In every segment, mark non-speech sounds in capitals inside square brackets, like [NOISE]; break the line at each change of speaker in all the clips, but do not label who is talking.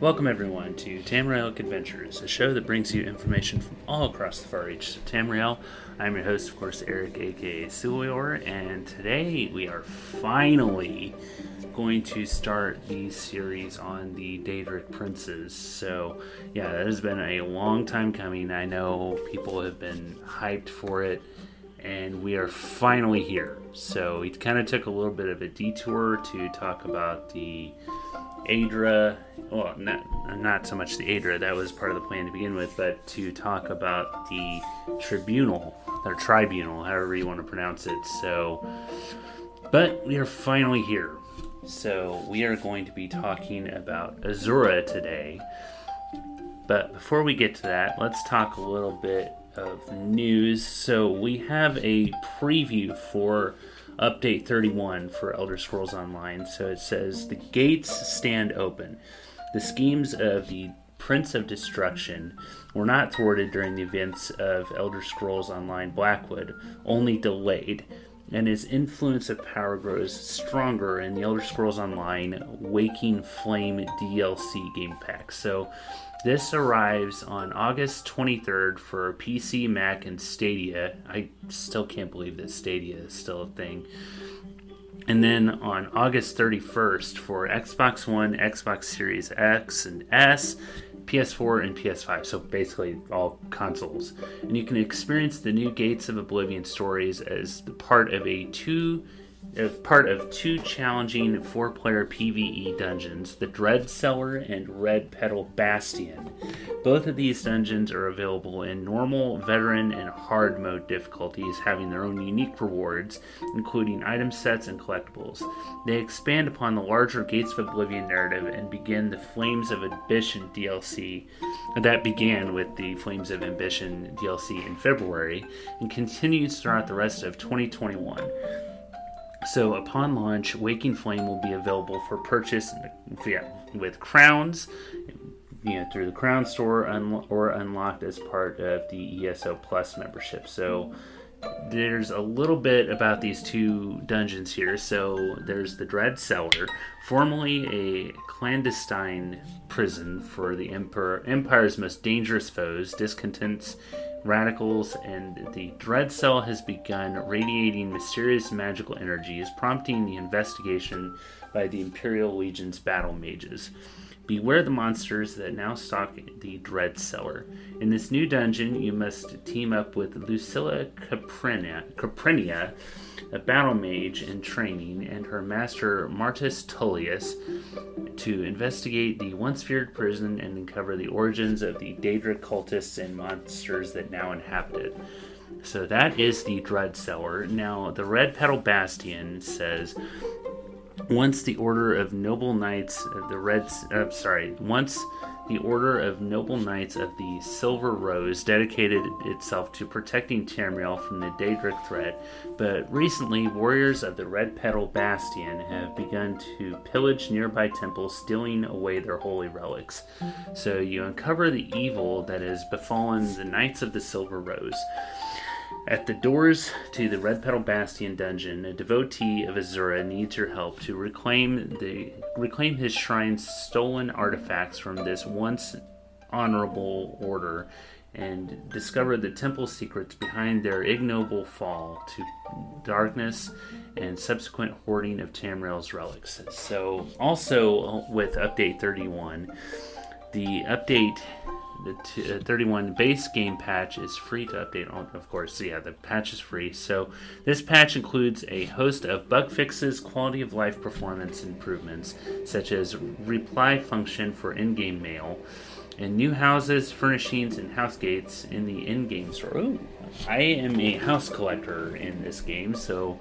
Welcome, everyone, to Tamriel Adventures, a show that brings you information from all across the far reaches of Tamriel. I'm your host, of course, Eric, aka Sulior, and today we are finally going to start the series on the Daedric princes. So, yeah, that has been a long time coming. I know people have been hyped for it, and we are finally here. So, we kind of took a little bit of a detour to talk about the Aedra, well, not, not so much the Aedra, that was part of the plan to begin with, but to talk about the Tribunal, or Tribunal, however you want to pronounce it. So, but we are finally here. So, we are going to be talking about Azura today. But before we get to that, let's talk a little bit of news. So, we have a preview for update 31 for Elder Scrolls Online. So it says the gates stand open. The schemes of the Prince of Destruction were not thwarted during the events of Elder Scrolls Online Blackwood, only delayed, and his influence of power grows stronger in the Elder Scrolls Online Waking Flame DLC game pack. So this arrives on August 23rd for PC, Mac, and Stadia. I still can't believe that Stadia is still a thing. And then on August 31st for Xbox One, Xbox Series X and S, PS4, and PS5. So basically all consoles. And you can experience the new Gates of Oblivion stories as part of a two as part of two challenging four player PvE dungeons, the Dread Cellar and Red Petal Bastion. Both of these dungeons are available in normal, veteran, and hard mode difficulties, having their own unique rewards, including item sets and collectibles. They expand upon the larger Gates of Oblivion narrative and begin the Flames of Ambition DLC that began with the Flames of Ambition DLC in February and continues throughout the rest of 2021. So upon launch, Waking Flame will be available for purchase with crowns, you know, through the Crown Store un- or unlocked as part of the ESO Plus membership. So there's a little bit about these two dungeons here. So there's the Dread Cellar, formerly a clandestine prison for the Emperor, Empire's most dangerous foes, discontents, radicals, and the Dread Cell has begun radiating mysterious magical energies, prompting the investigation by the Imperial Legion's battle mages. Beware the monsters that now stalk the Dread Cellar. In this new dungeon, you must team up with Lucilla Caprina, Caprenia a battle mage in training, and her master Martus Tullius to investigate the once feared prison and uncover the origins of the Daedric cultists and monsters that now inhabit it. So that is the Dread Cellar. Now, the Red Petal Bastion says once the Order of Noble Knights, uh, the Red, uh, sorry, once the Order of Noble Knights of the Silver Rose dedicated itself to protecting Tamriel from the Daedric threat, but recently warriors of the Red Petal Bastion have begun to pillage nearby temples, stealing away their holy relics. So you uncover the evil that has befallen the Knights of the Silver Rose. At the doors to the Red Petal Bastion dungeon, a devotee of Azura needs your help to reclaim the reclaim his shrine's stolen artifacts from this once honorable order and discover the temple secrets behind their ignoble fall to darkness and subsequent hoarding of Tamriel's relics. So, also uh, with update 31, the update the t- uh, 31 base game patch is free to update. Of course, yeah, the patch is free. So this patch includes a host of bug fixes, quality of life performance improvements, such as reply function for in-game mail, and new houses, furnishings, and house gates in the in-game store. Ooh, I am a house collector in this game, so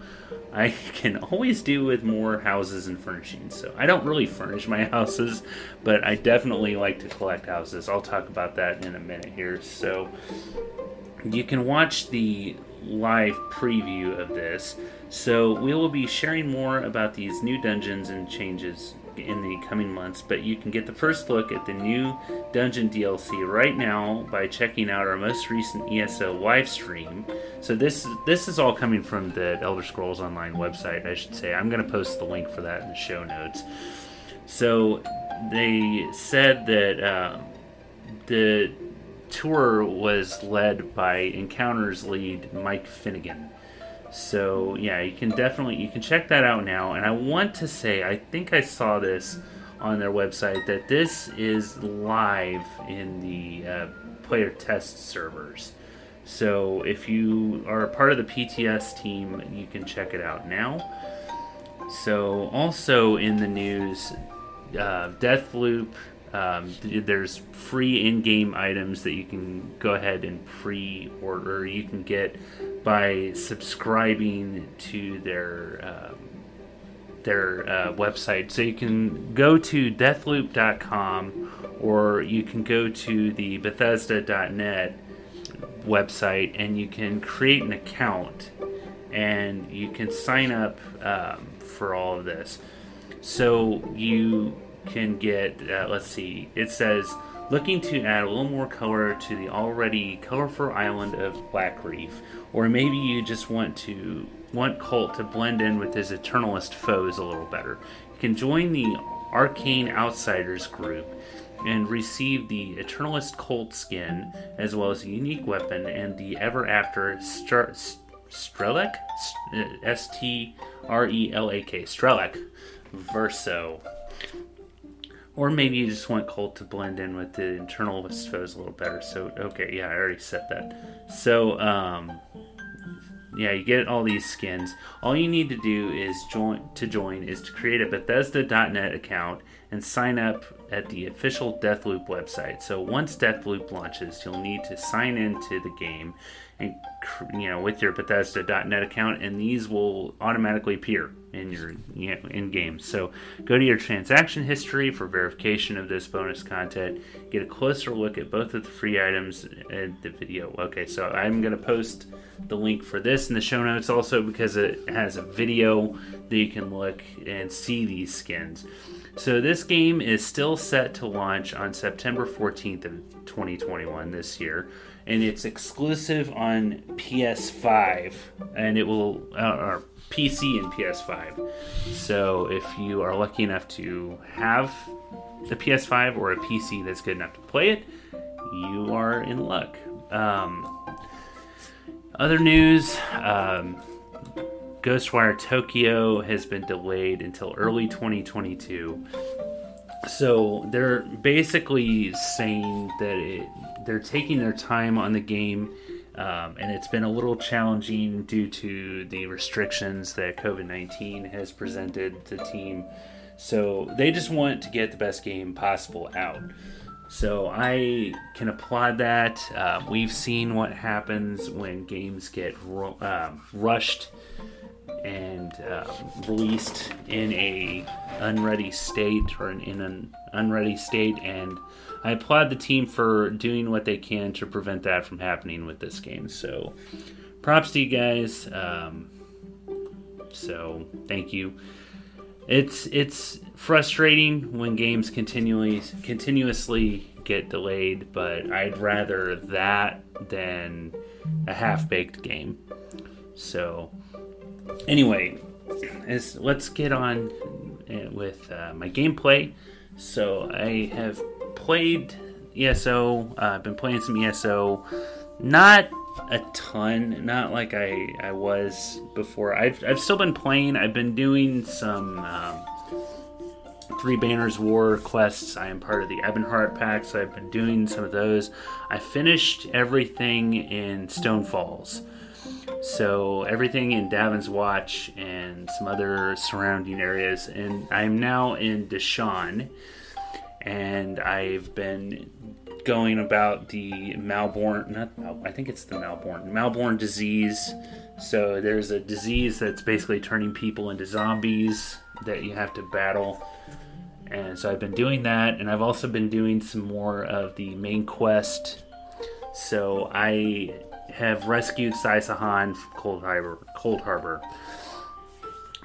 I [LAUGHS] can always do with more houses and furnishings. So I don't really furnish my [LAUGHS] houses, but I definitely like to collect houses. I'll talk about that in a minute here. So you can watch the live preview of this. So we will be sharing more about these new dungeons and changes in the coming months, but you can get the first look at the new Dungeon DLC right now by checking out our most recent ESO live stream. So this this is all coming from the Elder Scrolls Online website, I should say. I'm going to post the link for that in the show notes. So they said that um, the tour was led by Encounters lead Mike Finnegan. So yeah, you can definitely you can check that out now. And I want to say I think I saw this on their website that this is live in the uh, player test servers. So if you are a part of the PTS team, you can check it out now. So also in the news, uh, Deathloop. Um, there's free in-game items that you can go ahead and pre-order. You can get by subscribing to their um, their uh, website. So you can go to deathloop.com or you can go to the Bethesda.net website and you can create an account and you can sign up um, for all of this. So you can get, uh, let's see, it says looking to add a little more color to the already colorful island of Black Reef, or maybe you just want to want Colt to blend in with his Eternalist foes a little better. You can join the Arcane Outsiders group and receive the Eternalist Colt skin, as well as a unique weapon and the Ever After Star- Strelak? Uh, S T R E L A K. Strelak Verso. Or maybe you just want Colt to blend in with the Eternalist foes a little better. So, okay, yeah, I already said that. So, um, yeah, you get all these skins. All you need to do is join to join is to create a Bethesda.net account and sign up at the official Deathloop website. So once Deathloop launches, you'll need to sign into the game and you know with your Bethesda.net account, and these will automatically appear in your you know, in game. So go to your transaction history for verification of this bonus content. Get a closer look at both of the free items and the video. Okay, so I'm gonna post the link for this in the show notes also because it has a video that you can look and see these skins. So this game is still set to launch on September 14th of 2021 this year and it's exclusive on PS5 and it will uh, PC and PS5. So if you are lucky enough to have the PS5 or a PC that's good enough to play it, you are in luck. Um, other news um, Ghostwire Tokyo has been delayed until early 2022. So they're basically saying that it, they're taking their time on the game, um, and it's been a little challenging due to the restrictions that COVID 19 has presented the team. So they just want to get the best game possible out. So I can applaud that. Uh, we've seen what happens when games get ru- uh, rushed and um, released in a unready state or in an unready state, and I applaud the team for doing what they can to prevent that from happening with this game. So, props to you guys. Um, so, thank you. It's it's frustrating when games continually continuously get delayed, but I'd rather that than a half baked game. So, anyway, let's get on uh, with uh, my gameplay. So I have played ESO. Uh, I've been playing some ESO. Not a ton, not like I, I was before. I've, I've still been playing. I've been doing some um, Three Banners War quests. I am part of the Ebonheart Pact, so I've been doing some of those. I finished everything in Stone Falls. So everything in Davon's Watch and some other surrounding areas, and I'm now in Deshaan, and I've been going about the Malborn. Not, I think it's the Malborn. Malborn disease. So there's a disease that's basically turning people into zombies that you have to battle. And so I've been doing that, and I've also been doing some more of the main quest. So I have rescued Sai Sahan from Coldharbour. Cold Harbor.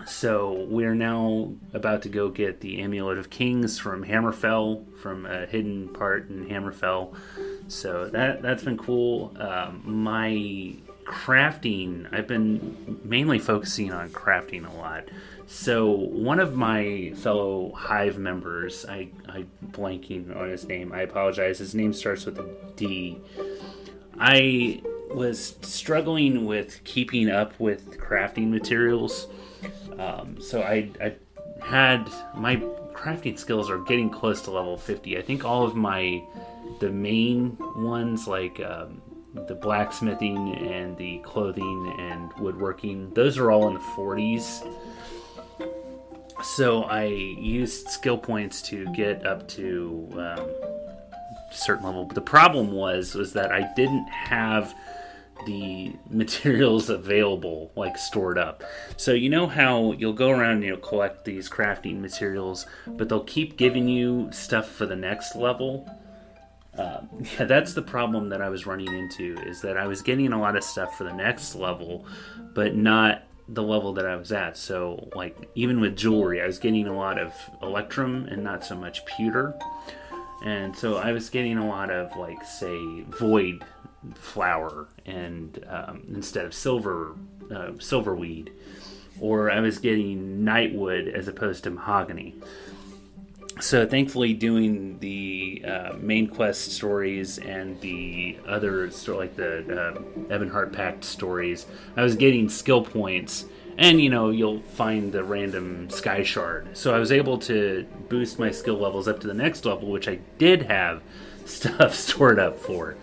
So we're now about to go get the Amulet of Kings from Hammerfell, from a hidden part in Hammerfell. So that that's been cool. Um, my crafting, I've been mainly focusing on crafting a lot. So one of my fellow Hive members, I I blanking on his name. I apologize. His name starts with a D. I was struggling with keeping up with crafting materials. Um, so I, I had my crafting skills are getting close to level 50. I think all of my the main ones like um, the blacksmithing and the clothing and woodworking, those are all in the 40s. So I used skill points to get up to um, certain level. But the problem was was that I didn't have the materials available like stored up. So you know how you'll go around and you'll collect these crafting materials but they'll keep giving you stuff for the next level? Uh, yeah that's the problem that i was running into is that i was getting a lot of stuff for the next level but not the level that i was at. So like even with jewelry i was getting a lot of electrum and not so much pewter. And so I was getting a lot of like say void flower and um, instead of silver uh, silver weed, or I was getting nightwood as opposed to mahogany. So thankfully, doing the uh, main quest stories and the other like the uh, Ebonheart Pact stories, I was getting skill points. And you know you'll find the random sky shard. So i was able to boost my skill levels up to the next level which i did have [LAUGHS] stuff stored up for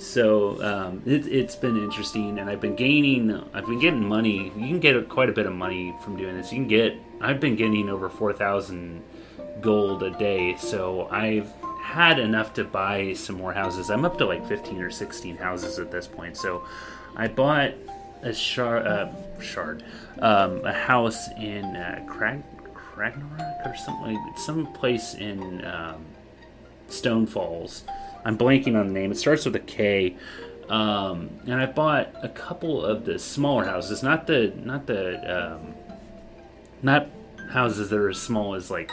so um, it, has been interesting and i've been gaining i've been getting money. You can get quite a bit of money from doing this. You can get i've been getting over 4000 gold a day so i've had enough to buy some more houses. I'm up to like 15 or 16 houses at this point. So i bought a shard, uh, shard, um, a house in uh, or something, like, some place in um, Stone Falls. I'm blanking on the name. It starts with a K. Um, and I bought a couple of the smaller houses, not the not the um, not houses that are as small as like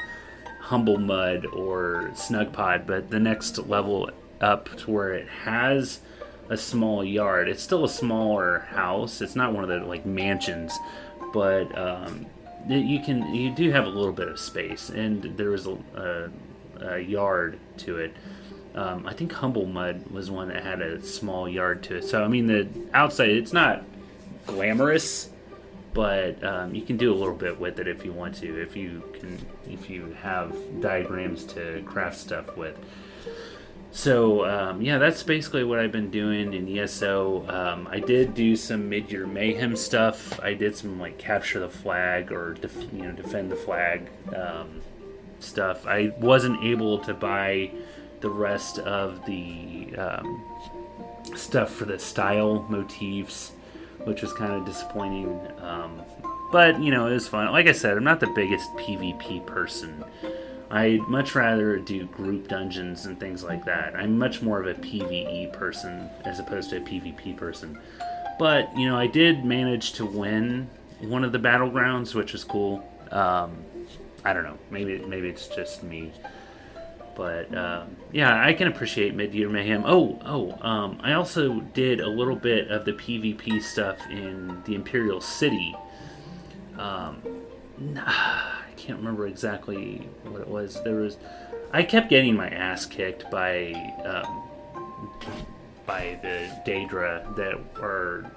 Humble Mud or Snug Pod, but the next level up to where it has a small yard. It's still a smaller house. It's not one of the like mansions, but um, you can you do have a little bit of space, and there was a, a, a yard to it. Um, I think Humble Mud was one that had a small yard to it. So I mean, the outside it's not glamorous, but um, you can do a little bit with it if you want to. If you can, if you have diagrams to craft stuff with. So um, yeah, that's basically what I've been doing in ESO. Um, I did do some mid-year mayhem stuff. I did some like capture the flag or def- you know defend the flag um, stuff. I wasn't able to buy the rest of the um, stuff for the style motifs, which was kind of disappointing. Um, but you know, it was fun. Like I said, I'm not the biggest PvP person. I'd much rather do group dungeons and things like that. I'm much more of a PvE person as opposed to a PvP person. But, you know, I did manage to win one of the battlegrounds, which was cool. Um, I don't know. Maybe maybe it's just me. But um, yeah, I can appreciate Mid-Year Mayhem. Oh, oh, um, I also did a little bit of the PvP stuff in the Imperial City. Um, can't remember exactly what it was. There was, I kept getting my ass kicked by um, by the Daedra that are,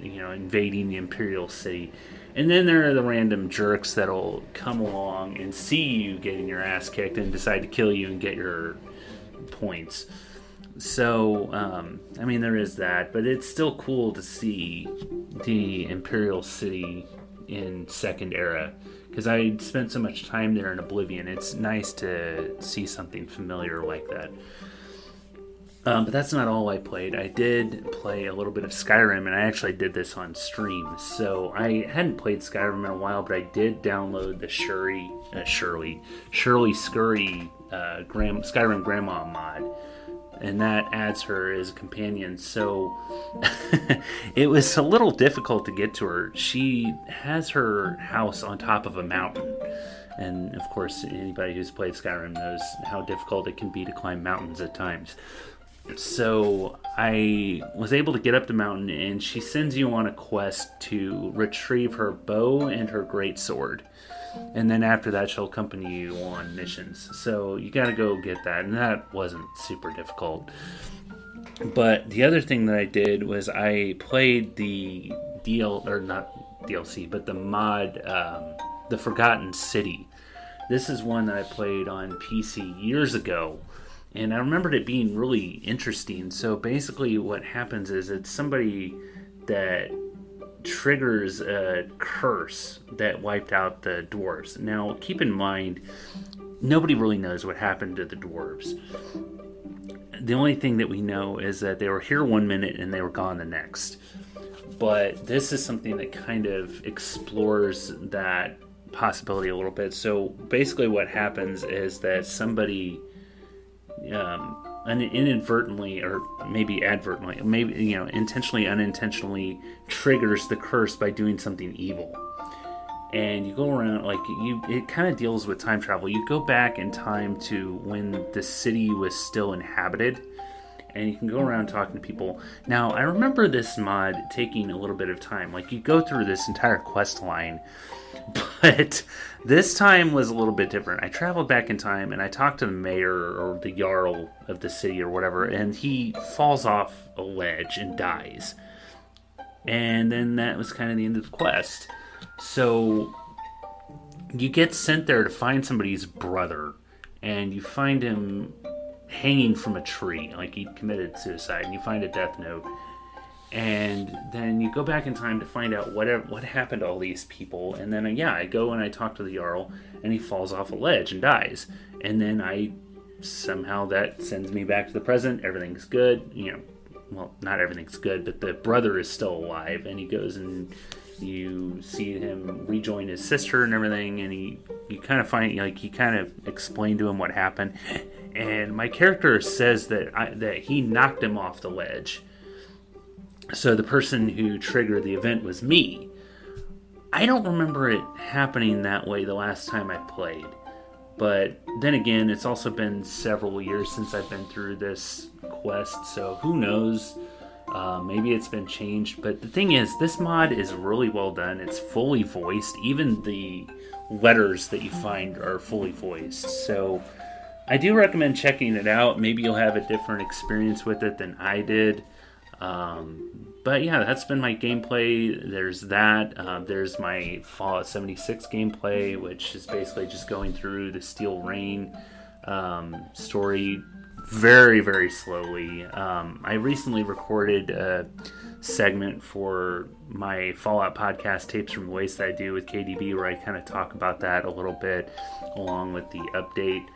you know, invading the Imperial City. And then there are the random jerks that'll come along and see you getting your ass kicked and decide to kill you and get your points. So, um, I mean, there is that, but it's still cool to see the Imperial City in Second Era because I spent so much time there in Oblivion. It's nice to see something familiar like that. Um, but that's not all I played. I did play a little bit of Skyrim, and I actually did this on stream. So I hadn't played Skyrim in a while, but I did download the Shuri, uh, Shirley, Shirley Scurry uh, Gram, Skyrim Grandma mod and that adds her as a companion. So [LAUGHS] it was a little difficult to get to her. She has her house on top of a mountain. And of course, anybody who's played Skyrim knows how difficult it can be to climb mountains at times. So I was able to get up the mountain, and she sends you on a quest to retrieve her bow and her great sword. And then after that, she'll accompany you on missions. So you got to go get that, and that wasn't super difficult. But the other thing that I did was I played the DL or not DLC, but the mod, um, the Forgotten City. This is one that I played on PC years ago, and I remembered it being really interesting. So basically, what happens is it's somebody that triggers a curse that wiped out the dwarves. Now, keep in mind, nobody really knows what happened to the dwarves the only thing that we know is that they were here one minute and they were gone the next. But this is something that kind of explores that possibility a little bit. So basically, what happens is that somebody um, inadvertently, or maybe advertently, maybe you know, intentionally, unintentionally triggers the curse by doing something evil. And you go around like you it kind of deals with time travel. You go back in time to when the city was still inhabited and you can go around talking to people. Now i remember this mod taking a little bit of time. Like you go through this entire quest line [LAUGHS] but this time was a little bit different. I traveled back in time and i talked to the mayor or the jarl of the city or whatever and he falls off a ledge and dies. And then that was kind of the end of the quest. So you get sent there to find somebody's brother, and you find him hanging from a tree, like he committed suicide, and you find a death note. And then you go back in time to find out whatever what happened to all these people. And then, uh, yeah, I go and I talk to the Jarl, and he falls off a ledge and dies. And then I somehow that sends me back to the present. Everything's good, you know. Well, not everything's good, but the brother is still alive, and he goes and you see him rejoin his sister and everything and he you kind of find like he kind of explained to him what happened and my character says that I, that he knocked him off the ledge so the person who triggered the event was me i don't remember it happening that way the last time i played but then again it's also been several years since i've been through this quest so who knows uh, maybe it's been changed, but the thing is, this mod is really well done. It's fully voiced. Even the letters that you find are fully voiced. So I do recommend checking it out. Maybe you'll have a different experience with it than I did. Um, but yeah, that's been my gameplay. There's that. Uh, there's my Fallout 76 gameplay, which is basically just going through the Steel Reign um, story very very slowly. Um, I recently recorded a segment for my Fallout podcast tapes from the waste that I do with KDB, where I kind of talk about that a little bit, along with the update.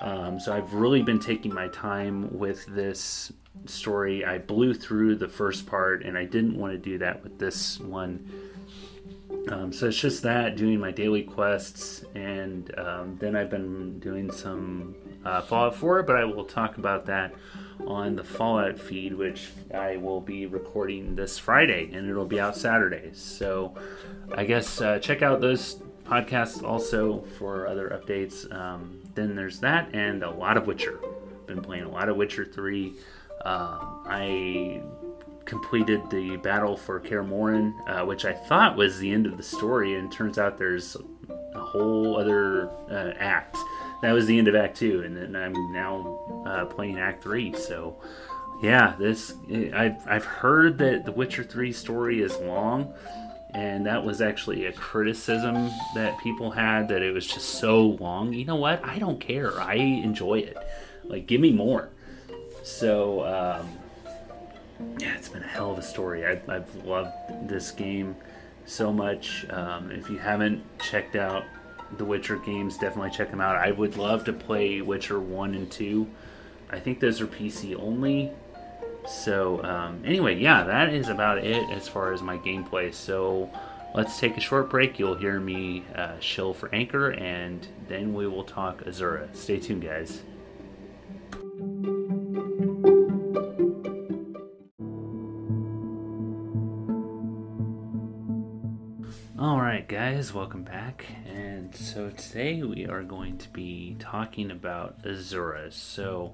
Um, so I've really been taking my time with this story. I blew through the first part, and I didn't want to do that with this one. Um, so it's just that doing my daily quests, and um, then I've been doing some uh, Fallout 4, but I will talk about that on the Fallout feed, which I will be recording this Friday, and it'll be out Saturday. So I guess uh, check out those podcasts also for other updates. Um, then there's that, and a lot of Witcher. Been playing a lot of Witcher 3. Um, I completed the battle for Kaer uh, which I thought was the end of the story, and turns out there's a whole other uh, act that was the end of Act Two, and then I'm now uh, playing Act Three. So, yeah, this I've I've heard that the Witcher Three story is long, and that was actually a criticism that people had that it was just so long. You know what? I don't care. I enjoy it. Like, give me more. So, um, yeah, it's been a hell of a story. I, I've loved this game so much. Um, if you haven't checked out the Witcher games, definitely check them out. I would love to play Witcher 1 and 2. I think those are PC only. So, um, anyway, yeah, that is about it as far as my gameplay. So, let's take a short break. You'll hear me uh, for Anchor, and then we will talk Azura. Stay tuned, guys. Guys, welcome back. And so today we are going to be talking about Azura. So,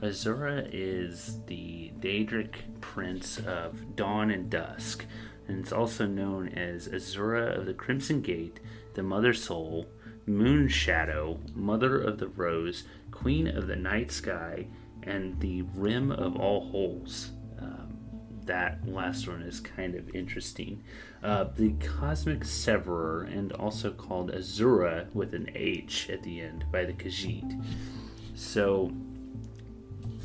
Azura is the Daedric prince of Dawn and Dusk, and it's also known as Azura of the Crimson Gate, the Mother Soul, Moon Shadow, Mother of the Rose, Queen of the Night Sky, and the Rim of All Holes. That last one is kind of interesting. Uh, the Cosmic Severer, and also called Azura with an H at the end by the Khajiit. So,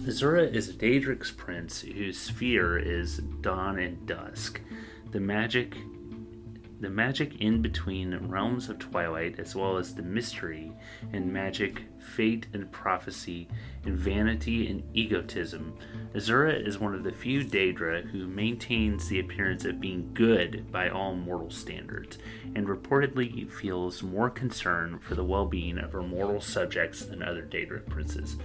Azura is a Daedric's prince whose sphere is dawn and dusk. The magic the magic in between realms of twilight, as well as the mystery and magic, fate and prophecy, and vanity and egotism. Azura is one of the few Daedra who maintains the appearance of being good by all mortal standards, and reportedly feels more concern for the well being of her mortal subjects than other Daedra princes.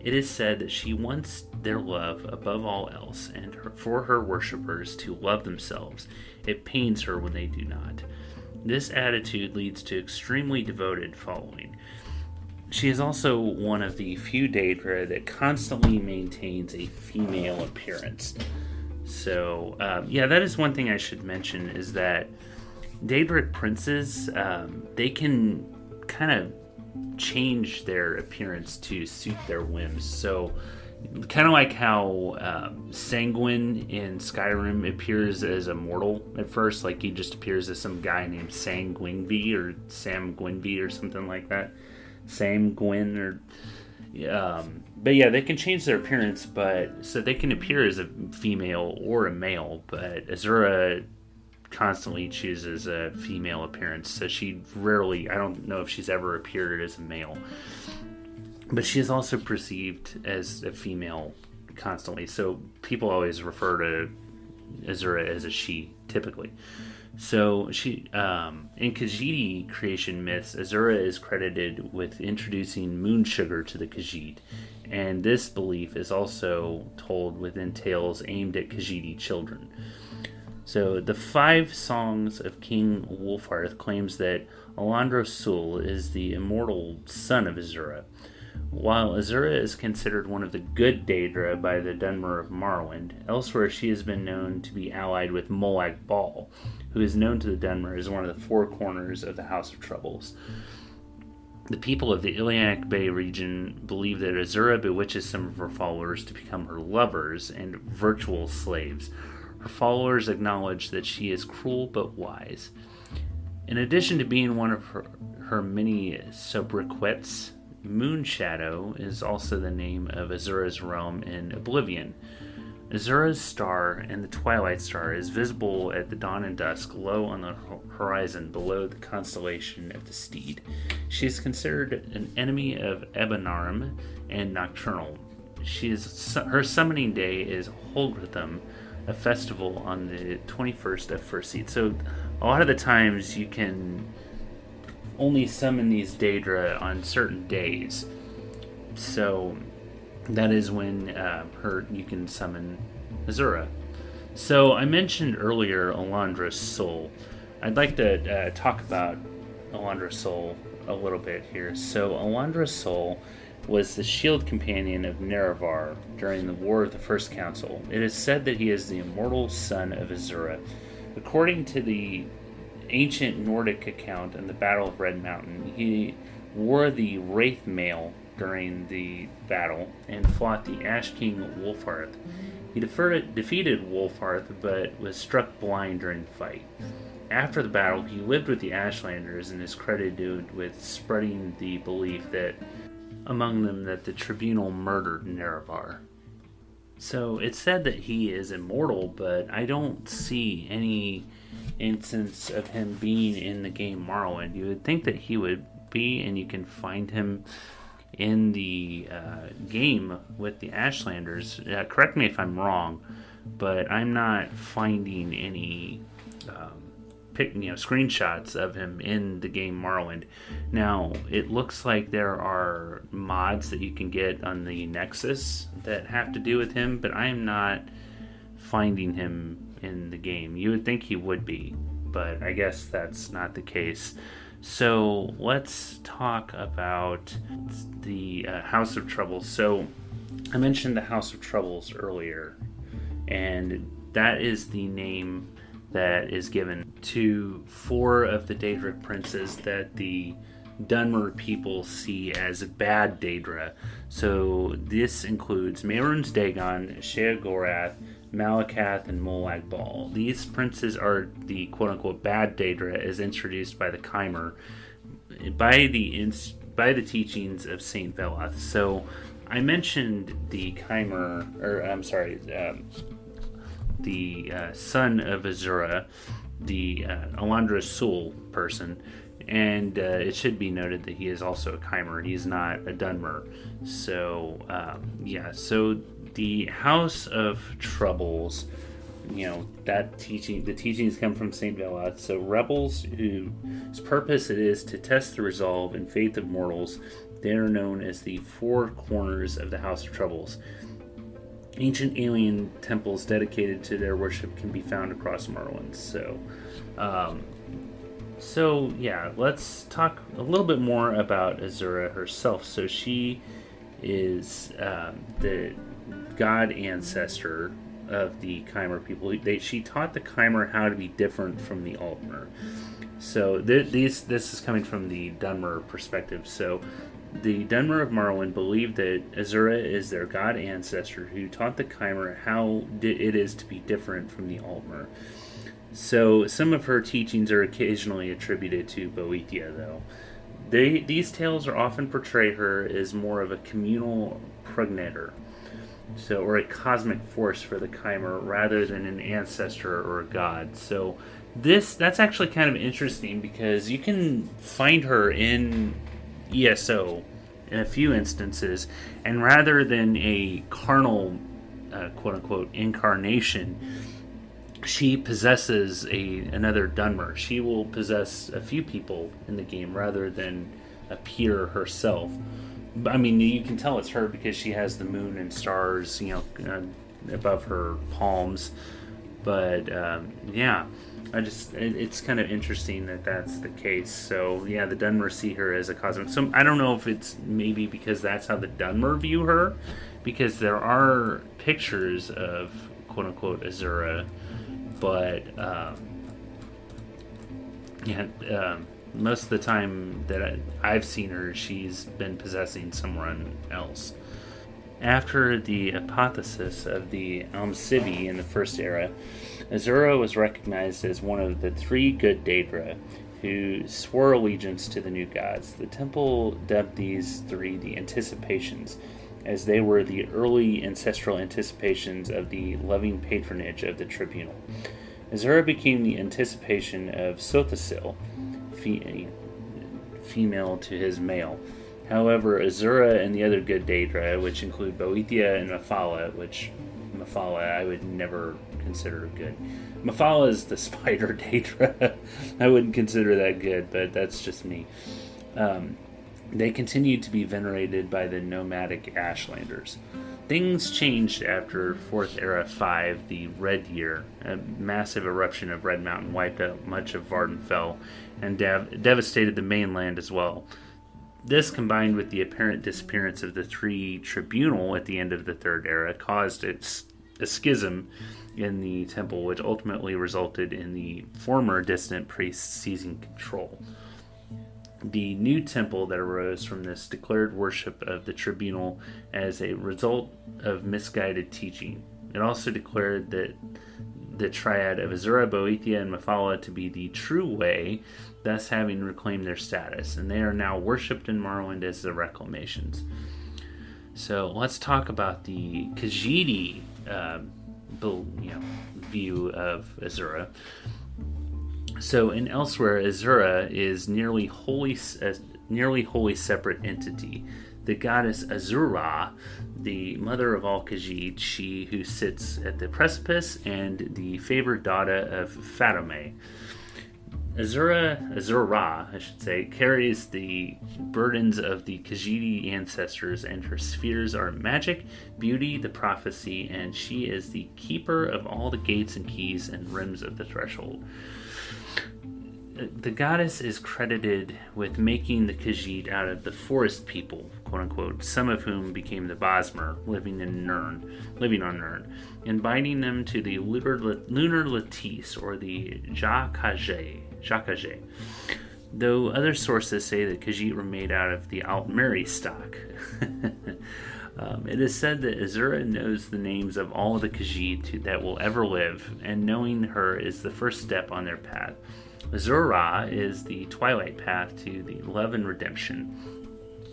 It is said that she wants their love above all else, and for her worshippers to love themselves. It pains her when they do not. This attitude leads to extremely devoted following. She is also one of the few Daedra that constantly maintains a female appearance. So, um, yeah, that is one thing I should mention is that Daedric princes, um, they can kind of change their appearance to suit their whims. So, kind of like how um, Sanguine in Skyrim appears as a mortal at first, like he just appears as some guy named Sanguinvi or Sam Gwynvi or something like that. Sam Gwyn or. Um, but yeah, they can change their appearance, but so they can appear as a female or a male. But Azura constantly chooses a female appearance, so she rarely, I don't know if she's ever appeared as a male. But she is also perceived as a female constantly, so people always refer to Azura as a she, typically. So she, um, in Khajiit creation myths, Azura is credited with introducing moon sugar to the Khajiit, and this belief is also told within tales aimed at Khajiit children. So the five songs of King Wulfharth claims that Alandro Sul is the immortal son of Azura. While Azura is considered one of the good Daedra by the Dunmer of Morrowind, elsewhere she has been known to be allied with Molag Bal, who is known to the Dunmer as one of the four corners of the House of Troubles. The people of the Iliac Bay region believe that Azura bewitches some of her followers to become her lovers and virtual slaves, her followers acknowledge that she is cruel but wise. In addition to being one of her, her many sobriquets, Moonshadow is also the name of Azura's realm in Oblivion. Azura's star and the Twilight Star is visible at the dawn and dusk low on the horizon below the constellation of the Steed. She is considered an enemy of Ebonarm and Nocturnal. She is, her summoning day is Hogithum, a festival on the 21st of First Seed. So a lot of the times you can only summon these Daedra on certain days. So that is when uh, her you can summon Azura. So I mentioned earlier Alandro Sul. I'd like to uh, talk about Alandro Sul a little bit here. So Alandro Sul was the shield companion of Nerevar during the War of the First Council. It is said that he is the immortal son of Azura. According to the ancient Nordic account in the Battle of Red Mountain, he wore the Wraith mail during the battle and fought the Ash King Wulfharth. He deferred, defeated Wulfharth but was struck blind during the fight. After the battle, he lived with the Ashlanders and is credited with spreading the belief that among them that the tribunal murdered Nerevar. So it's said that he is immortal, but I don't see any instance of him being in the game Morrowind. You would think that he would be, and you can find him in the uh, game with the Ashlanders. Uh, correct me if I'm wrong, but I'm not finding any um, you know, screenshots of him in the game Morrowind. Now, it looks like there are mods that you can get on the Nexus that have to do with him, but I am not finding him in the game. You would think he would be, but I guess that's not the case. So let's talk about the uh, House of Troubles. So I mentioned the House of Troubles earlier, and that is the name that is given to four of the Daedric princes that the Dunmer people see as bad Daedra. So this includes Mehrunes Dagon, Sheogorath, Malacath, and Molag Bal. These princes are the quote unquote bad Daedra as introduced by the Chimer by the ins- by the teachings of Saint Veloth. So I mentioned the Chimer, or I'm sorry, um, the uh, son of Azura, the uh, Alandro Sul person, and uh, it should be noted that he is also a Chimer. He's not a Dunmer. So um, yeah, so the House of Troubles. You know that teaching. The teachings come from Saint Veloth. So rebels whose purpose it is to test the resolve and faith of mortals. They are known as the Four Corners of the House of Troubles. Ancient alien temples dedicated to their worship can be found across Morrowind. So, um, so yeah, let's talk a little bit more about Azura herself. So she is um, the god ancestor of the Chimer people. They, she taught the Chimer how to be different from the Altmer. So th- these this is coming from the Dunmer perspective. So the Dunmer of Morrowind believe that Azura is their god ancestor who taught the Chimer how it is to be different from the Altmer. So some of her teachings are occasionally attributed to Boethiah, though. They, these tales are often portray her as more of a communal progenitor, so or a cosmic force for the Chimer rather than an ancestor or a god. So this that's actually kind of interesting because you can find her in ESO in a few instances, and rather than a carnal, uh, quote unquote, incarnation, she possesses a another Dunmer. She will possess a few people in the game rather than appear herself. I mean, you can tell it's her because she has the moon and stars, you know, uh, above her palms. But um, yeah, I just it, it's kind of interesting that that's the case. So yeah, the Dunmer see her as a cosmic. So I don't know if it's maybe because that's how the Dunmer view her, because there are pictures of quote unquote Azura, but um, yeah, um, most of the time that I, I've seen her, she's been possessing someone else. After the apotheosis of the Almsivi in the First Era, Azura was recognized as one of the three good Daedra who swore allegiance to the new gods. The temple dubbed these three the Anticipations, as they were the early ancestral anticipations of the loving patronage of the tribunal. Azura became the anticipation of Sotha Sil, fe- female to his male. However, Azura and the other good Daedra, which include Boethiah and Mephala, which Mephala I would never consider good. Mephala is the [LAUGHS] spider Daedra. [LAUGHS] I wouldn't consider that good, but that's just me. Um, they continued to be venerated by the nomadic Ashlanders. Things changed after Fourth Era 5, the Red Year. A massive eruption of Red Mountain wiped out much of Vvardenfell and dev- devastated the mainland as well. This, combined with the apparent disappearance of the three tribunal at the end of the Third Era, caused its, a schism in the temple, which ultimately resulted in the former dissident priests seizing control. The new temple that arose from this declared worship of the tribunal as a result of misguided teaching. It also declared that the triad of Azura, Boethiah, and Mephala to be the true way, thus having reclaimed their status, and they are now worshipped in Morrowind as the Reclamations. So let's talk about the Khajiit uh, you know, view of Azura. So in elsewhere, Azura is nearly wholly a uh, nearly wholly separate entity. The goddess Azura, the mother of all Khajiit, she who sits at the precipice, and the favored daughter of Fadomai. Azura, Azura, I should say, carries the burdens of the Khajiit ancestors, and her spheres are magic, beauty, the prophecy, and she is the keeper of all the gates and keys and rims of the threshold. The goddess is credited with making the Khajiit out of the forest people, quote unquote, some of whom became the Bosmer, living in Nirn, living on Nirn, and binding them to the lunar, lunar or the ja-Kha'jay. Though other sources say that Khajiit were made out of the Altmeri stock. [LAUGHS] Um, it is said that Azura knows the names of all the Khajiit that will ever live, and knowing her is the first step on their path. Azura is the twilight path to the love and redemption.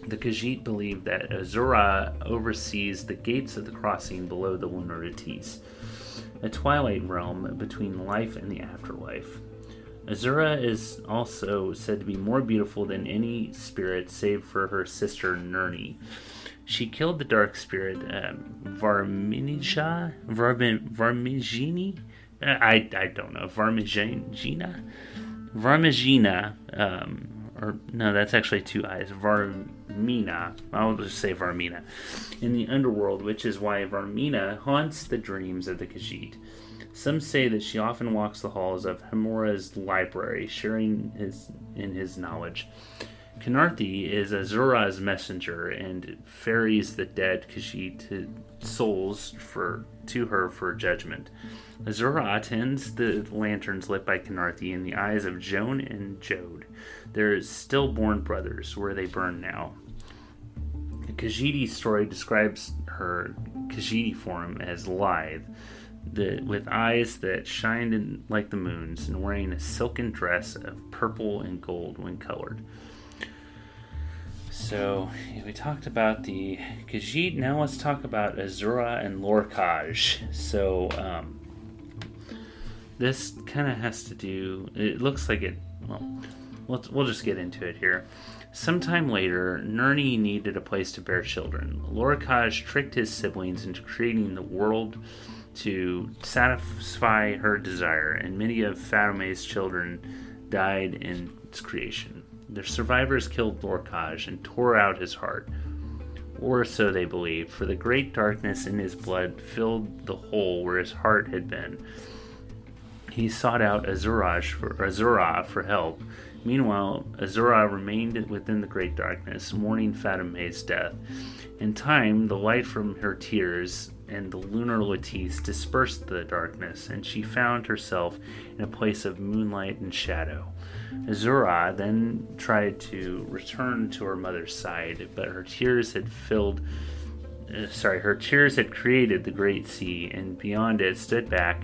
The Khajiit believe that Azura oversees the gates of the crossing below the lunar lattice, a twilight realm between life and the afterlife. Azura is also said to be more beautiful than any spirit save for her sister Nirni. She killed the dark spirit um, Varminija? Varmin, Varmigini? I, I don't know. Varmigina? Varmigina. Um, or no, that's actually two eyes. Varmina. I'll just say Varmina. In the underworld, which is why Varmina haunts the dreams of the Khajiit. Some say that she often walks the halls of Hermorah's library, sharing his in his knowledge. Khenarthi is Azura's messenger and ferries the dead Khajiit souls for to her for judgment. Azura attends the lanterns lit by Khenarthi in the eyes of Jone and Jode, their stillborn brothers, where they burn now. The Khajiit story describes her Khajiit form as lithe, the, with eyes that shined in, like the moon's, and wearing a silken dress of purple and gold when colored. So we talked about the Khajiit. Now let's talk about Azura and Lorkhaj. So um, this kind of has to do. It looks like it. Well, we'll, we'll just get into it here. Sometime later, Nirni needed a place to bear children. Lorkhaj tricked his siblings into creating the world to satisfy her desire, and many of Fadomai's children died in its creation. The survivors killed Lorkhaj and tore out his heart. Or so they believed, for the great darkness in his blood filled the hole where his heart had been. He sought out Azuraj for, Azura for help. Meanwhile, Azura remained within the great darkness, mourning Fadomai's death. In time, the light from her tears and the lunar lattice dispersed the darkness, and she found herself in a place of moonlight and shadow. Azura then tried to return to her mother's side, but her tears had filled. Uh, sorry, her tears had created the great sea, and beyond it stood back,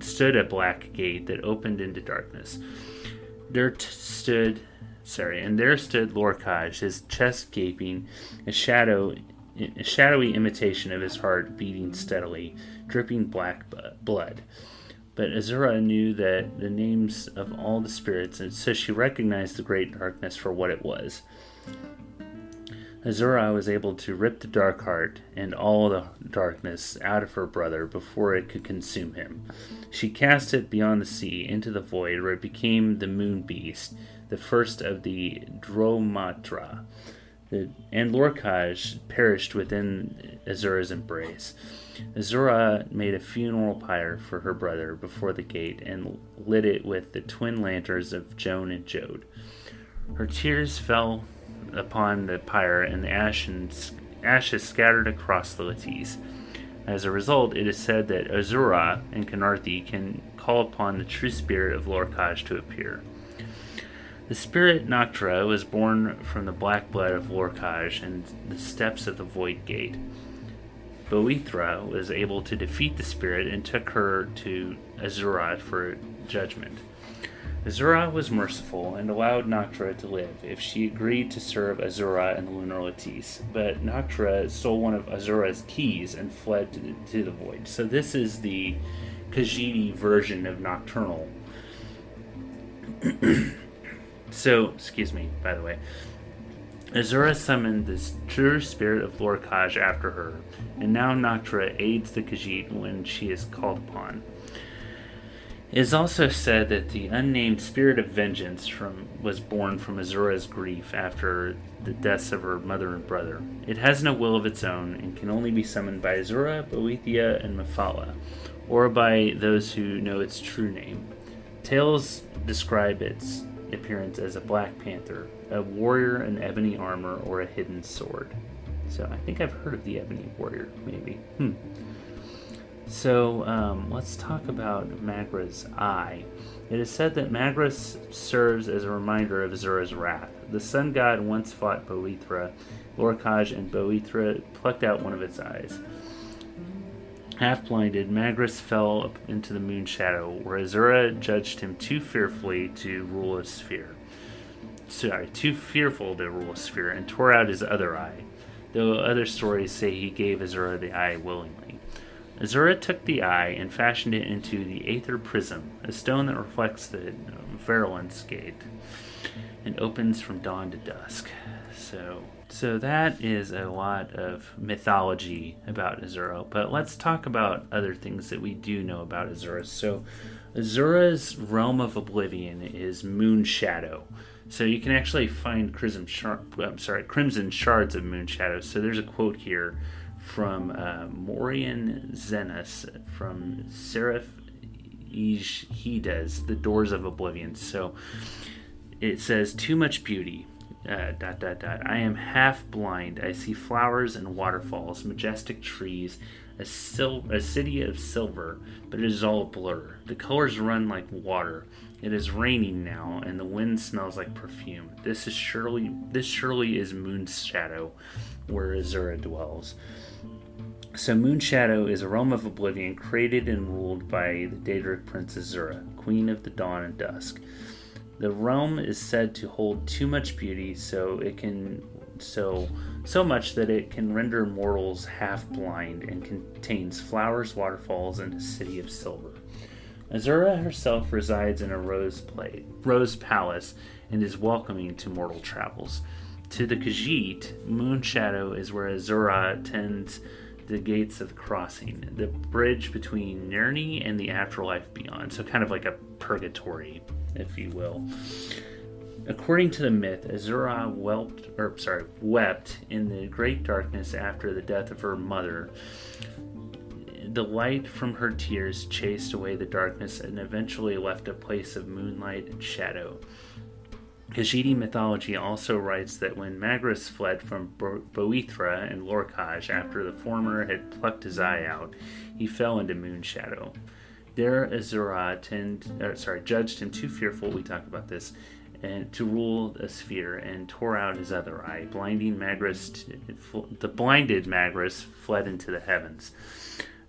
stood a black gate that opened into darkness. There t- stood, sorry, and there stood Lorkhaj, his chest gaping, a shadow, a shadowy imitation of his heart beating steadily, dripping black blood. But Azura knew that the names of all the spirits, and so she recognized the great darkness for what it was. Azura was able to rip the dark heart and all the darkness out of her brother before it could consume him. She cast it beyond the sea into the void, where it became the moon beast, the first of the Dro-m'Athra. and Lorkhaj perished within Azura's embrace. Azura made a funeral pyre for her brother before the gate and lit it with the twin lanterns of Jone and Jode. Her tears fell upon the pyre, and the ashes, ashes scattered across the lattice. As a result, it is said that Azura and Khenarthi can call upon the true spirit of Lorkhaj to appear. The spirit Noctra was born from the black blood of Lorkhaj and the steps of the Void Gate. Boethra was able to defeat the spirit and took her to Azura for judgment. Azura was merciful and allowed Noctra to live if she agreed to serve Azura and the Lunar Lattice, but Noctra stole one of Azura's keys and fled to the, to the void. So this is the Khajiit version of Nocturnal. [CLEARS THROAT] so, excuse me, by the way. Azura summoned the true spirit of Lorkhaj after her, and now Noctra aids the Khajiit when she is called upon. It is also said that the unnamed spirit of vengeance from, was born from Azura's grief after the deaths of her mother and brother. It has no will of its own and can only be summoned by Azura, Boethiah, and Mephala, or by those who know its true name. Tales describe its appearance as a black panther, a warrior in ebony armor, or a hidden sword. So I think I've heard of the ebony warrior, maybe. Hmm. So um, let's talk about Magrus's eye. It is said that Magra serves as a reminder of Azura's wrath. The sun god once fought Boethra, Lorkhaj, and Boethra plucked out one of its eyes. Half blinded, Magrus fell into the moon shadow, where Azura judged him too fearfully to rule a sphere. Sorry, too fearful to rule a sphere, and tore out his other eye, though other stories say he gave Azura the eye willingly. Azura took the eye and fashioned it into the Aether Prism, a stone that reflects the um, Verulan's Gate and opens from dawn to dusk. So, so that is a lot of mythology about Azura. But let's talk about other things that we do know about Azura. So, Azura's realm of oblivion is Moon Shadow. So you can actually find crimson, shard, I'm sorry, crimson shards of moon shadows. So there's a quote here from uh, Morian Zenas from Seif-ij Hidja, The Doors of Oblivion. So it says, Too much beauty. Uh, dot dot dot. I am half blind. I see flowers and waterfalls, majestic trees, a, sil- a city of silver, but it is all a blur. The colors run like water. It is raining now, and the wind smells like perfume. This is surely this surely is Moon's shadow, where Azura dwells. So Moon Shadow is a realm of oblivion created and ruled by the Daedric Princess Azura, Queen of the Dawn and Dusk. The realm is said to hold too much beauty, so it can so so much that it can render mortals half blind and contains flowers, waterfalls, and a city of silver. Azura herself resides in a rose plate, rose palace and is welcoming to mortal travels. To the Khajiit, Moon Shadow is where Azura tends the gates of the crossing, the bridge between Nirni and the afterlife beyond. So, kind of like a purgatory, if you will. According to the myth, Azura wept, or sorry, wept in the great darkness after the death of her mother. The light from her tears chased away the darkness and eventually left a place of moonlight and shadow. Khajiiti mythology also writes that when Magrus fled from Bo- Boethra and Lorkhaj after the former had plucked his eye out, he fell into Moonshadow. There, Azura tend, uh, sorry, judged him too fearful. We talk about this, and to rule a sphere, and tore out his other eye, blinding Magrus. the blinded Magris fled into the heavens.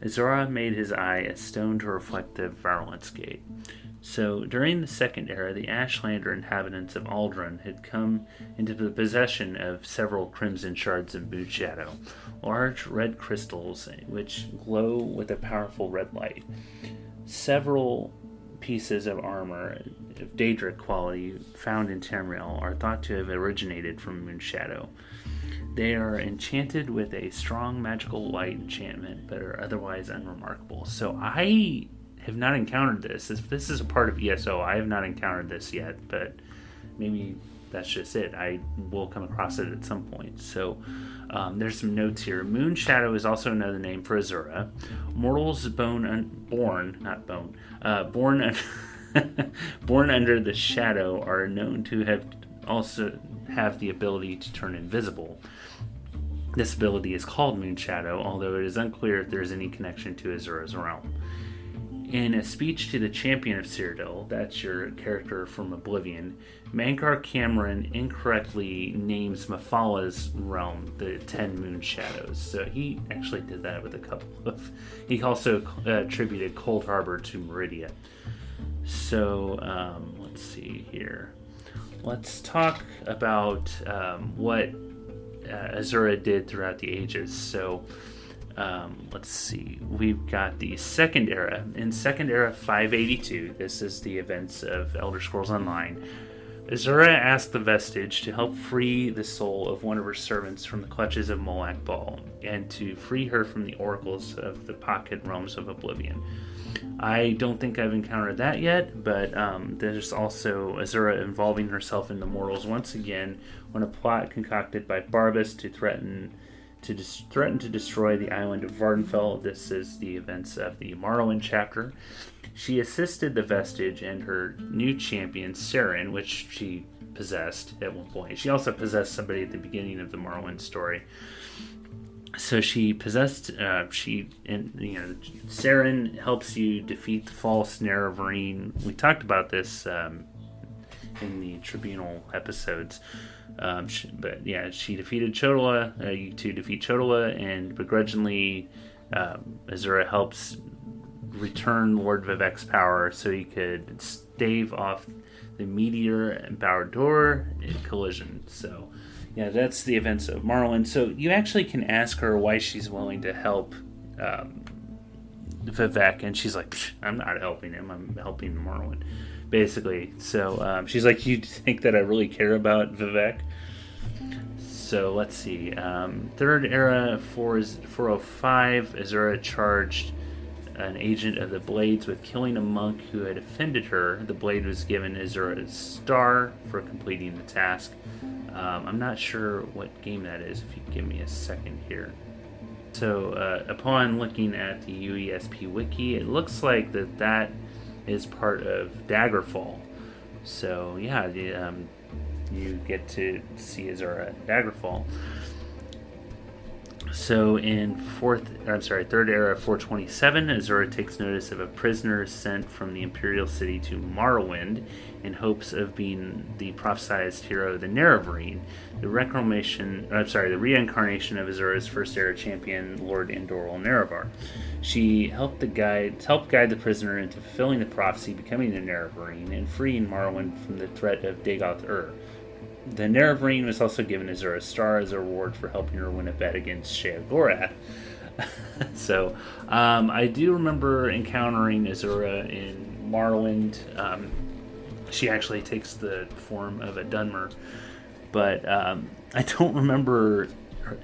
Azura made his eye a stone to reflect the Verulan's Gate. So, during the Second Era, the Ashlander inhabitants of Ald'ruhn had come into the possession of several crimson shards of moon shadow, large red crystals which glow with a powerful red light. Several pieces of armor of Daedric quality found in Tamriel are thought to have originated from Moon Shadow. They are enchanted with a strong magical light enchantment, but are otherwise unremarkable. So I have not encountered this. If this is a part of ESO, I have not encountered this yet, but maybe that's just it. I will come across it at some point. So um, there's some notes here. Moon Shadow is also another name for Azura. Mortals bone un- born, not bone, uh, born un- [LAUGHS] born under the shadow are known to have also have the ability to turn invisible. This ability is called Moon Shadow, although it is unclear if there is any connection to Azura's realm in a speech to the champion of Cyrodiil, that's your character from Oblivion, Mankar Camoran incorrectly names Mephala realm the Ten Moon Shadows. So he actually did that with a couple of. He also uh, attributed Coldharbour to Meridia. So um, let's see here. Let's talk about um, what uh, Azura did throughout the ages. So um, let's see, we've got the Second Era. In Second Era 582, this is the events of Elder Scrolls Online. Azura asked the Vestige to help free the soul of one of her servants from the clutches of Molag Bal, and to free her from the oracles of the pocket realms of Oblivion. I don't think I've encountered that yet, but um, there's also Azura involving herself in the mortals once again when a plot concocted by Barbas to threaten to dis- threaten to destroy the island of Vvardenfell. This is the events of the Morrowind chapter. She assisted the Vestige and her new champion, Saren, which she possessed at one point. She also possessed somebody at the beginning of the Morrowind story. So she possessed, uh, she, and you know, Saren helps you defeat the false Nerevarine. We talked about this um, in the Tribunal episodes. Um, she, but yeah, she defeated Chodala, uh, you two defeat Chodala, and begrudgingly, um, Azura helps return Lord Vivec's power so he could stave off the meteor empowered door collision. So, yeah, that's the events of Morrowind. So you actually can ask her why she's willing to help um, Vivec, and she's like, "I'm not helping him. I'm helping Morrowind." Basically, so um, she's like, "You think that I really care about Vivec?" So let's see. Um, third era 4 405, Azura charged an agent of the Blades with killing a monk who had offended her. The blade was given Azura's star for completing the task. Um, I'm not sure what game that is, if you give me a second here. So, uh, upon looking at the UESP wiki, it looks like that that is part of Daggerfall. So, yeah, the, um, you get to see Azura Daggerfall. So in fourth, I'm sorry, third era 427, Azura takes notice of a prisoner sent from the Imperial City to Morrowind in hopes of being the prophesized hero, the Nerevarine, the reclamation, I'm sorry, the reincarnation of Azura's first era champion, Lord Indoril Nerevar. She helped the guide, helped guide the prisoner into fulfilling the prophecy, becoming the Nerevarine, and freeing Morrowind from the threat of Dagoth Ur. The Nerevarine was also given Azura Star as a reward for helping her win a bet against Sheogorath. [LAUGHS] so um, I do remember encountering Azura in Morrowind. Um, she actually takes the form of a Dunmer, but um, [LAUGHS] I don't remember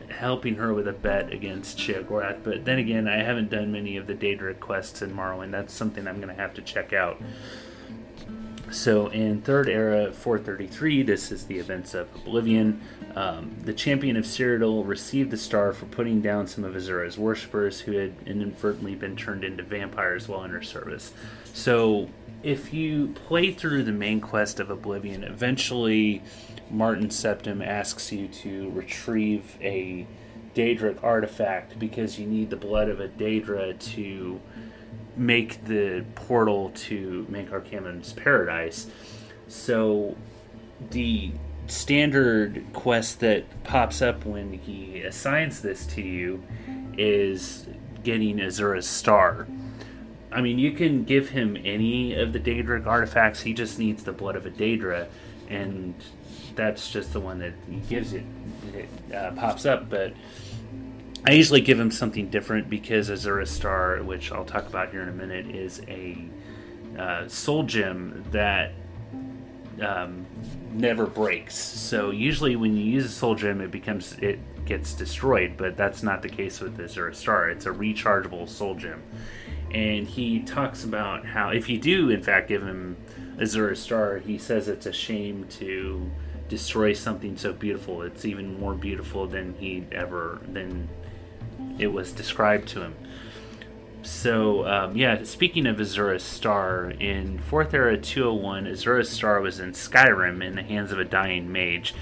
helping her with a bet against Sheogorath. But then again, I haven't done many of the Daedric quests in Morrowind. That's something I'm going to have to check out. So in Third Era 433, this is the events of Oblivion. Um, the champion of Cyrodiil received the star for putting down some of Azura's worshippers who had inadvertently been turned into vampires while in her service. So if you play through the main quest of Oblivion, eventually Martin Septim asks you to retrieve a Daedric artifact because you need the blood of a Daedra to make the portal to Mankar Camoran's paradise. So the standard quest that pops up when he assigns this to you is getting Azura's star. I mean, you can give him any of the Daedric artifacts. He just needs the blood of a Daedra, and that's just the one that he gives it. It uh, pops up, but I usually give him something different because Azura Star, which I'll talk about here in a minute, is a uh, soul gem that um, never breaks. So usually when you use a soul gem, it becomes it gets destroyed, but that's not the case with Azura Star. It's a rechargeable soul gem, and he talks about how if you do in fact give him Azura Star, he says it's a shame to destroy something so beautiful. It's even more beautiful than he'd ever than it was described to him. So, um, yeah, speaking of Azura's Star, in 4th Era 201, Azura's Star was in Skyrim in the hands of a dying mage.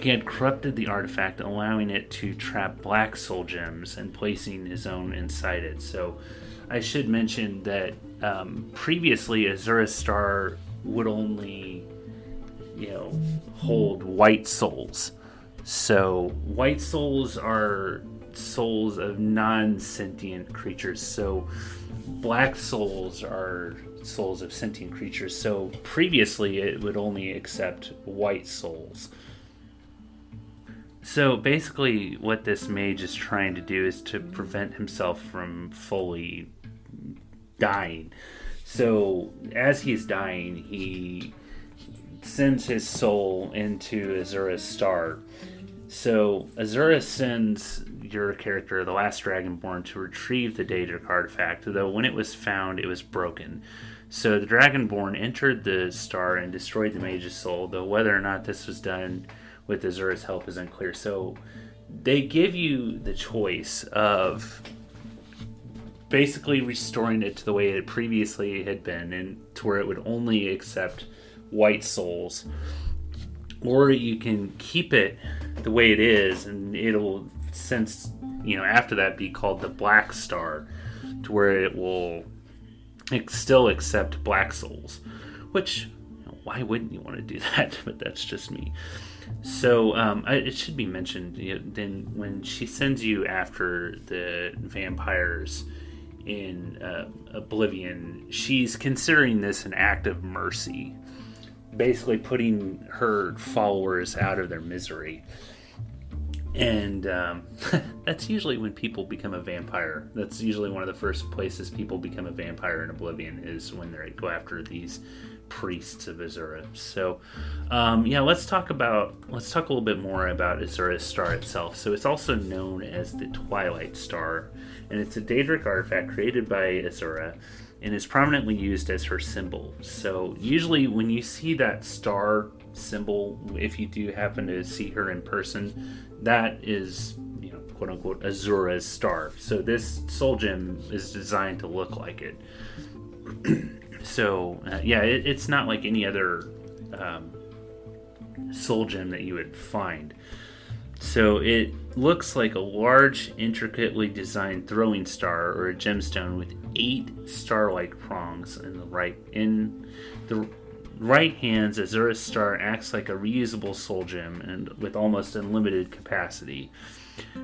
He had corrupted the artifact, allowing it to trap black soul gems and placing his own inside it. So, I should mention that um, previously Azura's Star would only, you know, hold white souls. So, white souls are souls of non sentient creatures. So, black souls are souls of sentient creatures. So, previously, it would only accept white souls. So, basically, what this mage is trying to do is to prevent himself from fully dying. So, as he's dying, he sends his soul into Azura's star. So, Azura sends your character, the last Dragonborn, to retrieve the Daedric artifact, though when it was found, it was broken. So the Dragonborn entered the star and destroyed the mage's soul, though whether or not this was done with Azura's help is unclear. So they give you the choice of basically restoring it to the way it previously had been and to where it would only accept white souls or you can keep it the way it is and it'll since you know after that be called the black star to where it will still accept black souls which why wouldn't you want to do [LAUGHS] that? But that's just me. So um, it should be mentioned you know, then when she sends you after the vampires in uh, Oblivion, she's considering this an act of mercy, basically putting her followers out of their misery. And um, [LAUGHS] that's usually when people become a vampire. That's usually one of the first places people become a vampire in Oblivion is when they go after these priests of Azura. So, um, yeah, let's talk about let's talk a little bit more about Azura's star itself. So, it's also known as the Twilight Star, and it's a Daedric artifact created by Azura, and is prominently used as her symbol. So, usually, when you see that star symbol, if you do happen to see her in person, that is you know quote unquote Azura's star. So, this soul gem is designed to look like it. [CLEARS THROAT] so uh, yeah, it, it's not like any other um, soul gem that you would find. So it looks like a large, intricately designed throwing star or a gemstone with eight star-like prongs in the right in the right hands. Azura's star acts like a reusable soul gem and with almost unlimited capacity.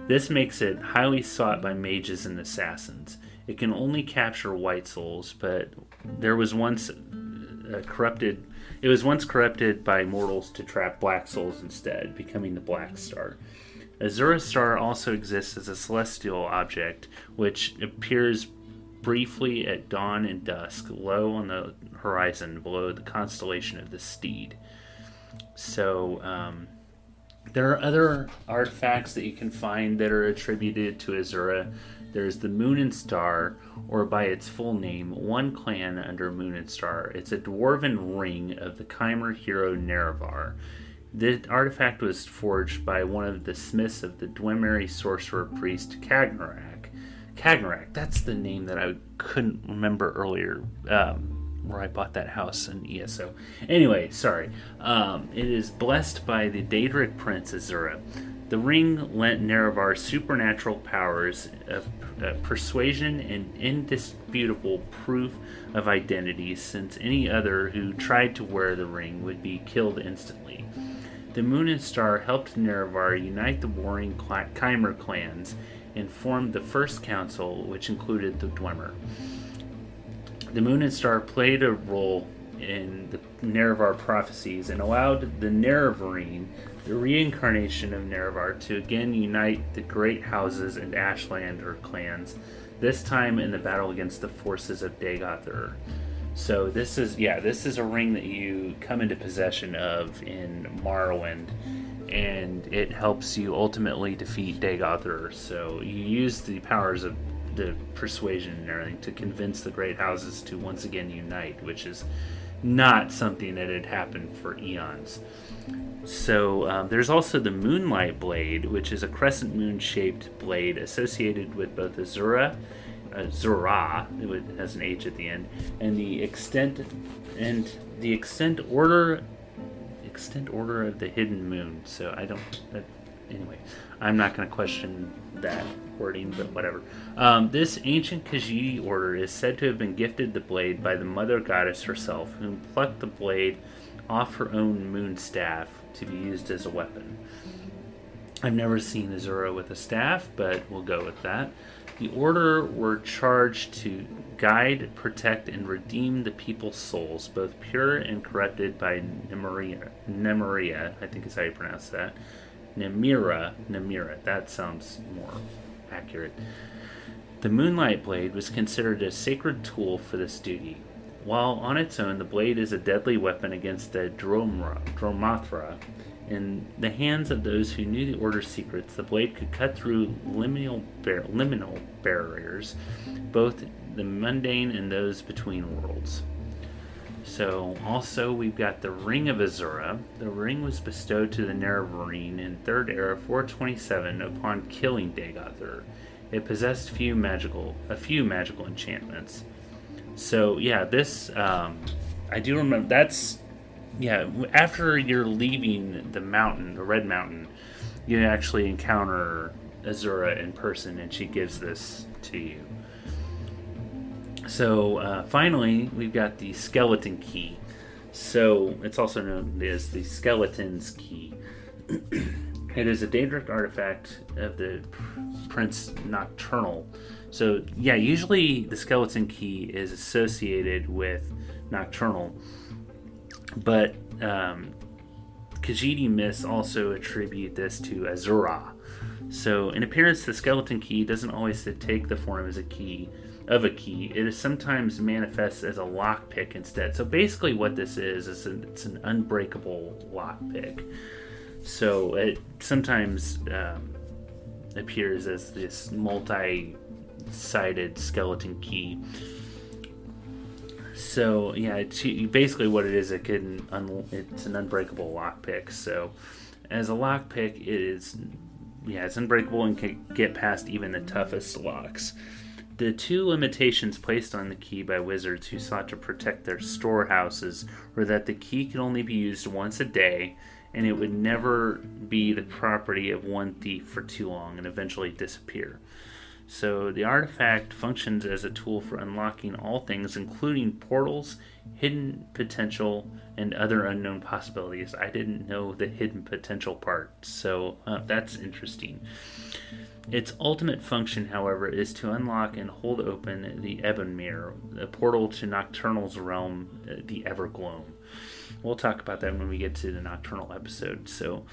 This makes it highly sought by mages and assassins. It can only capture white souls, but there was once uh, corrupted. It was once corrupted by mortals to trap black souls instead, becoming the Black Star. Azura's star also exists as a celestial object, which appears briefly at dawn and dusk, low on the horizon below the constellation of the Steed. So, um, there are other artifacts that you can find that are attributed to Azura. There's the Moon and Star, or by its full name, One Clan under Moon and Star. It's a dwarven ring of the Chimer hero Nerevar. The artifact was forged by one of the smiths of the Dwemer sorcerer priest Kagrenac. Kagrenac, that's the name that I couldn't remember earlier. Um, where I bought that house in ESO. Anyway, sorry. Um, it is blessed by the Daedric Prince Azura. The ring lent Nerevar supernatural powers of uh, persuasion and indisputable proof of identity, since any other who tried to wear the ring would be killed instantly. The Moon and Star helped Nerevar unite the warring Chimer clans and formed the First Council, which included the Dwemer. The Moon and Star played a role in the Nerevar prophecies and allowed the Nerevarine the reincarnation of Nerevar to again unite the great houses and Ashland or clans, this time in the battle against the forces of Dagoth So this is yeah, this is a ring that you come into possession of in Morrowind, and it helps you ultimately defeat Dagoth So you use the powers of the persuasion and everything to convince the great houses to once again unite, which is not something that had happened for eons. So um, there's also the Moonlight Blade, which is a crescent moon shaped blade associated with both Azura, uh, Zura, it has an H at the end, and the extent and the extent order extent order of the hidden moon. So I don't. That, anyway, I'm not going to question that wording, but whatever. Um, this ancient Khajiit order is said to have been gifted the blade by the mother goddess herself, who plucked the blade off her own moon staff to be used as a weapon. I've never seen Azura with a staff, but we'll go with that. The Order were charged to guide, protect, and redeem the people's souls, both pure and corrupted by Nemeria. Nemeria, I think is how you pronounce that. Nemira, Nemira. That sounds more accurate. The Moonlight Blade was considered a sacred tool for this duty. While on its own, the blade is a deadly weapon against the Dro-m'Athra. In the hands of those who knew the Order's secrets, the blade could cut through liminal, bar- liminal barriers, both the mundane and those between worlds. So, also, we've got the Ring of Azura. The ring was bestowed to the Nerevarine in 3rd Era 427 upon killing Dagoth Ur. It possessed few magical, a few magical enchantments. So, yeah, this, um, I do remember, that's, yeah, after you're leaving the mountain, the Red Mountain, you actually encounter Azura in person, and she gives this to you. So uh, finally, we've got the skeleton key. So it's also known as the skeleton's key. [CLEARS THROAT] it is a Daedric artifact of the Prince Nocturnal. So yeah, usually the skeleton key is associated with Nocturnal, but um, Khajiit myths also attribute this to Azura. So in appearance, the skeleton key doesn't always take the form as a key of a key. It is sometimes manifests as a lockpick instead. So basically, what this is is it's an unbreakable lockpick. So it sometimes um, appears as this multi-sided skeleton key. So yeah, it's basically what it is. It can un, it's an unbreakable lockpick. So as a lockpick, it is yeah, it's unbreakable and can get past even the toughest locks. The two limitations placed on the key by wizards who sought to protect their storehouses were that the key could only be used once a day, and it would never be the property of one thief for too long and eventually disappear. So the artifact functions as a tool for unlocking all things, including portals, hidden potential, and other unknown possibilities. I didn't know the hidden potential part, so uh, that's interesting. Its ultimate function, however, is to unlock and hold open the Ebonmere, a portal to Nocturnal's realm, uh, the Evergloam. We'll talk about that when we get to the Nocturnal episode. So,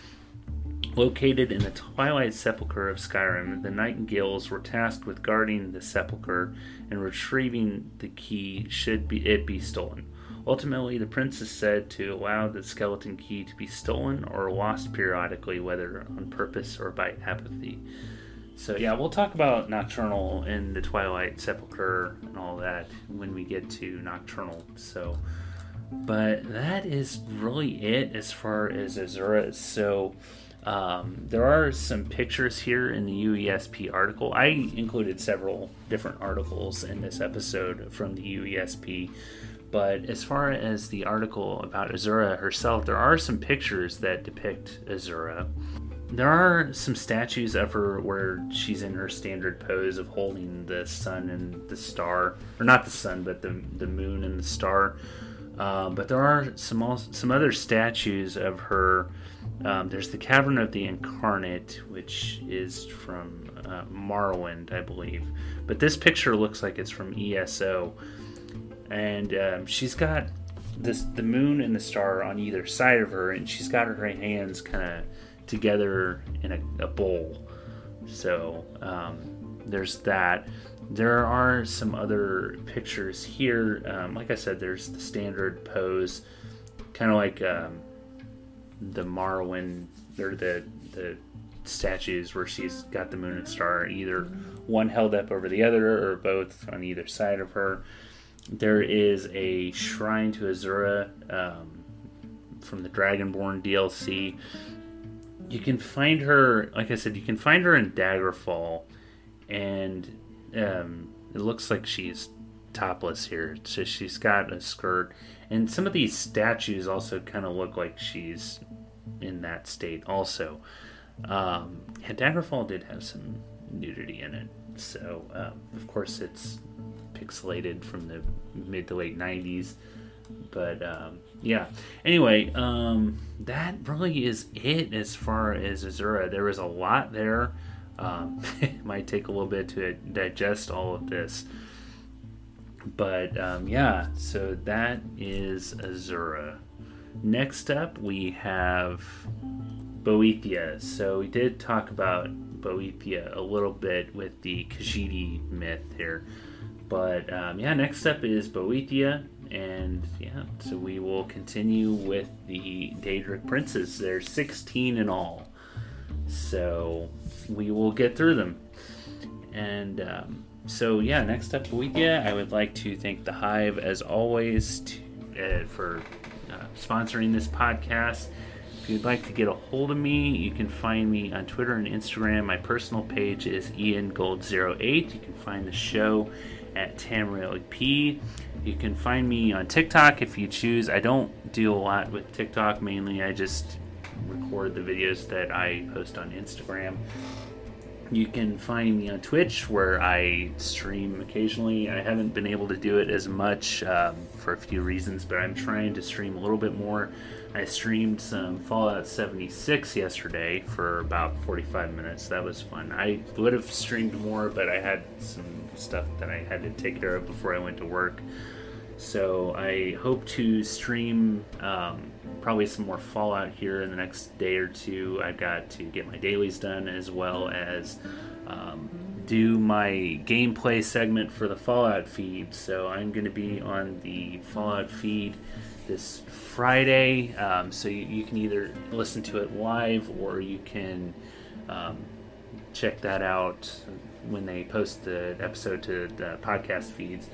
located in the Twilight Sepulchre of Skyrim, the Nightingales were tasked with guarding the sepulchre and retrieving the key should be, it be stolen. Ultimately, the prince is said to allow the skeleton key to be stolen or lost periodically, whether on purpose or by apathy. So yeah, we'll talk about Nocturnal and the Twilight Sepulchre and all that when we get to Nocturnal. So, but that is really it as far as Azura. So. Um, there are some pictures here in the UESP article. I included several different articles in this episode from the UESP, but as far as the article about Azura herself, there are some pictures that depict Azura there are some statues of her where she's in her standard pose of holding the sun and the star, or not the sun, but the the moon and the star. Um, but there are some also, some other statues of her. Um, there's the Cavern of the Incarnate, which is from uh, Morrowind, I believe. But this picture looks like it's from ESO, and um, she's got this the moon and the star on either side of her, and she's got her hands kind of together in a, a bowl. So um, there's that. There are some other pictures here. Um, like I said, there's the standard pose, kind of like um, the Marwin or the the statues where she's got the moon and star, either one held up over the other or both on either side of her. There is a shrine to Azura um, from the Dragonborn DLC you can find her, like I said, you can find her in Daggerfall, and um, it looks like she's topless here. So she's got a skirt, and some of these statues also kind of look like she's in that state. Also, um, yeah, Daggerfall did have some nudity in it, so um, of course it's pixelated from the mid to late '90s, but um, yeah. Anyway, um, that really is it as far as Azura. There was a lot there. Um, [LAUGHS] it might take a little bit to digest all of this. But um, yeah, so that is Azura. Next up, we have Boethiah. So we did talk about Boethiah a little bit with the Khajiit myth here. But um, yeah, next up is Boethiah and yeah, so we will continue with the Daedric princes. There's 16 in all, so we will get through them. And um, so yeah, next up, we get. I would like to thank the Hive as always to, uh, for uh, sponsoring this podcast. If you'd like to get a hold of me, you can find me on Twitter and Instagram. My personal page is iangold08. You can find the show at Tamrail. You can find me on TikTok if you choose. I don't do a lot with TikTok. Mainly, I just record the videos that I post on Instagram. You can find me on Twitch where I stream occasionally. I haven't been able to do it as much um, for a few reasons, but I'm trying to stream a little bit more. I streamed some Fallout 76 yesterday for about 45 minutes. That was fun. I would have streamed more, but I had some stuff that I had to take care of before I went to work. So I hope to stream um, probably some more Fallout here in the next day or two. I've got to get my dailies done as well as um, do my gameplay segment for the Fallout feed. So I'm going to be on the Fallout feed this Friday. Um, so you, you, can either listen to it live or you can um, check that out when they post the episode to the podcast feeds.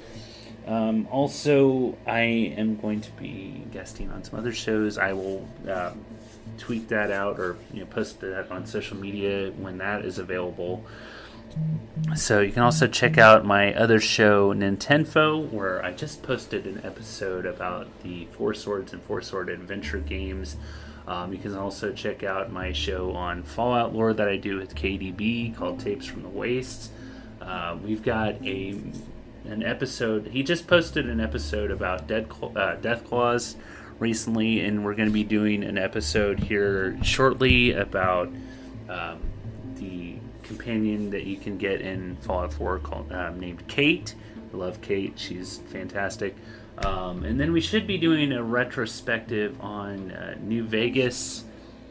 Um, also, I am going to be guesting on some other shows. I will uh, tweet that out or you know, post that on social media when that is available. So you can also check out my other show, Nintendo, where I just posted an episode about the Four Swords and Four Sword Adventure games. Um, you can also check out my show on Fallout lore that I do with KDB called Tapes from the Wastes. Uh, we've got a an episode. He just posted an episode about Dead uh, Deathclaws recently, and we're going to be doing an episode here shortly about um, the companion that you can get in Fallout 4 called um, named Kate. I love Kate; she's fantastic. Um, and then we should be doing a retrospective on uh, New Vegas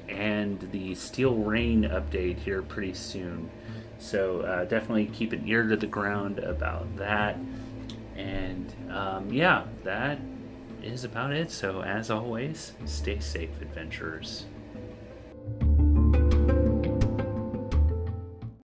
and the Steel Reign update here pretty soon. So uh, definitely keep an ear to the ground about that. And um, yeah, that is about it. So as always, stay safe, adventurers.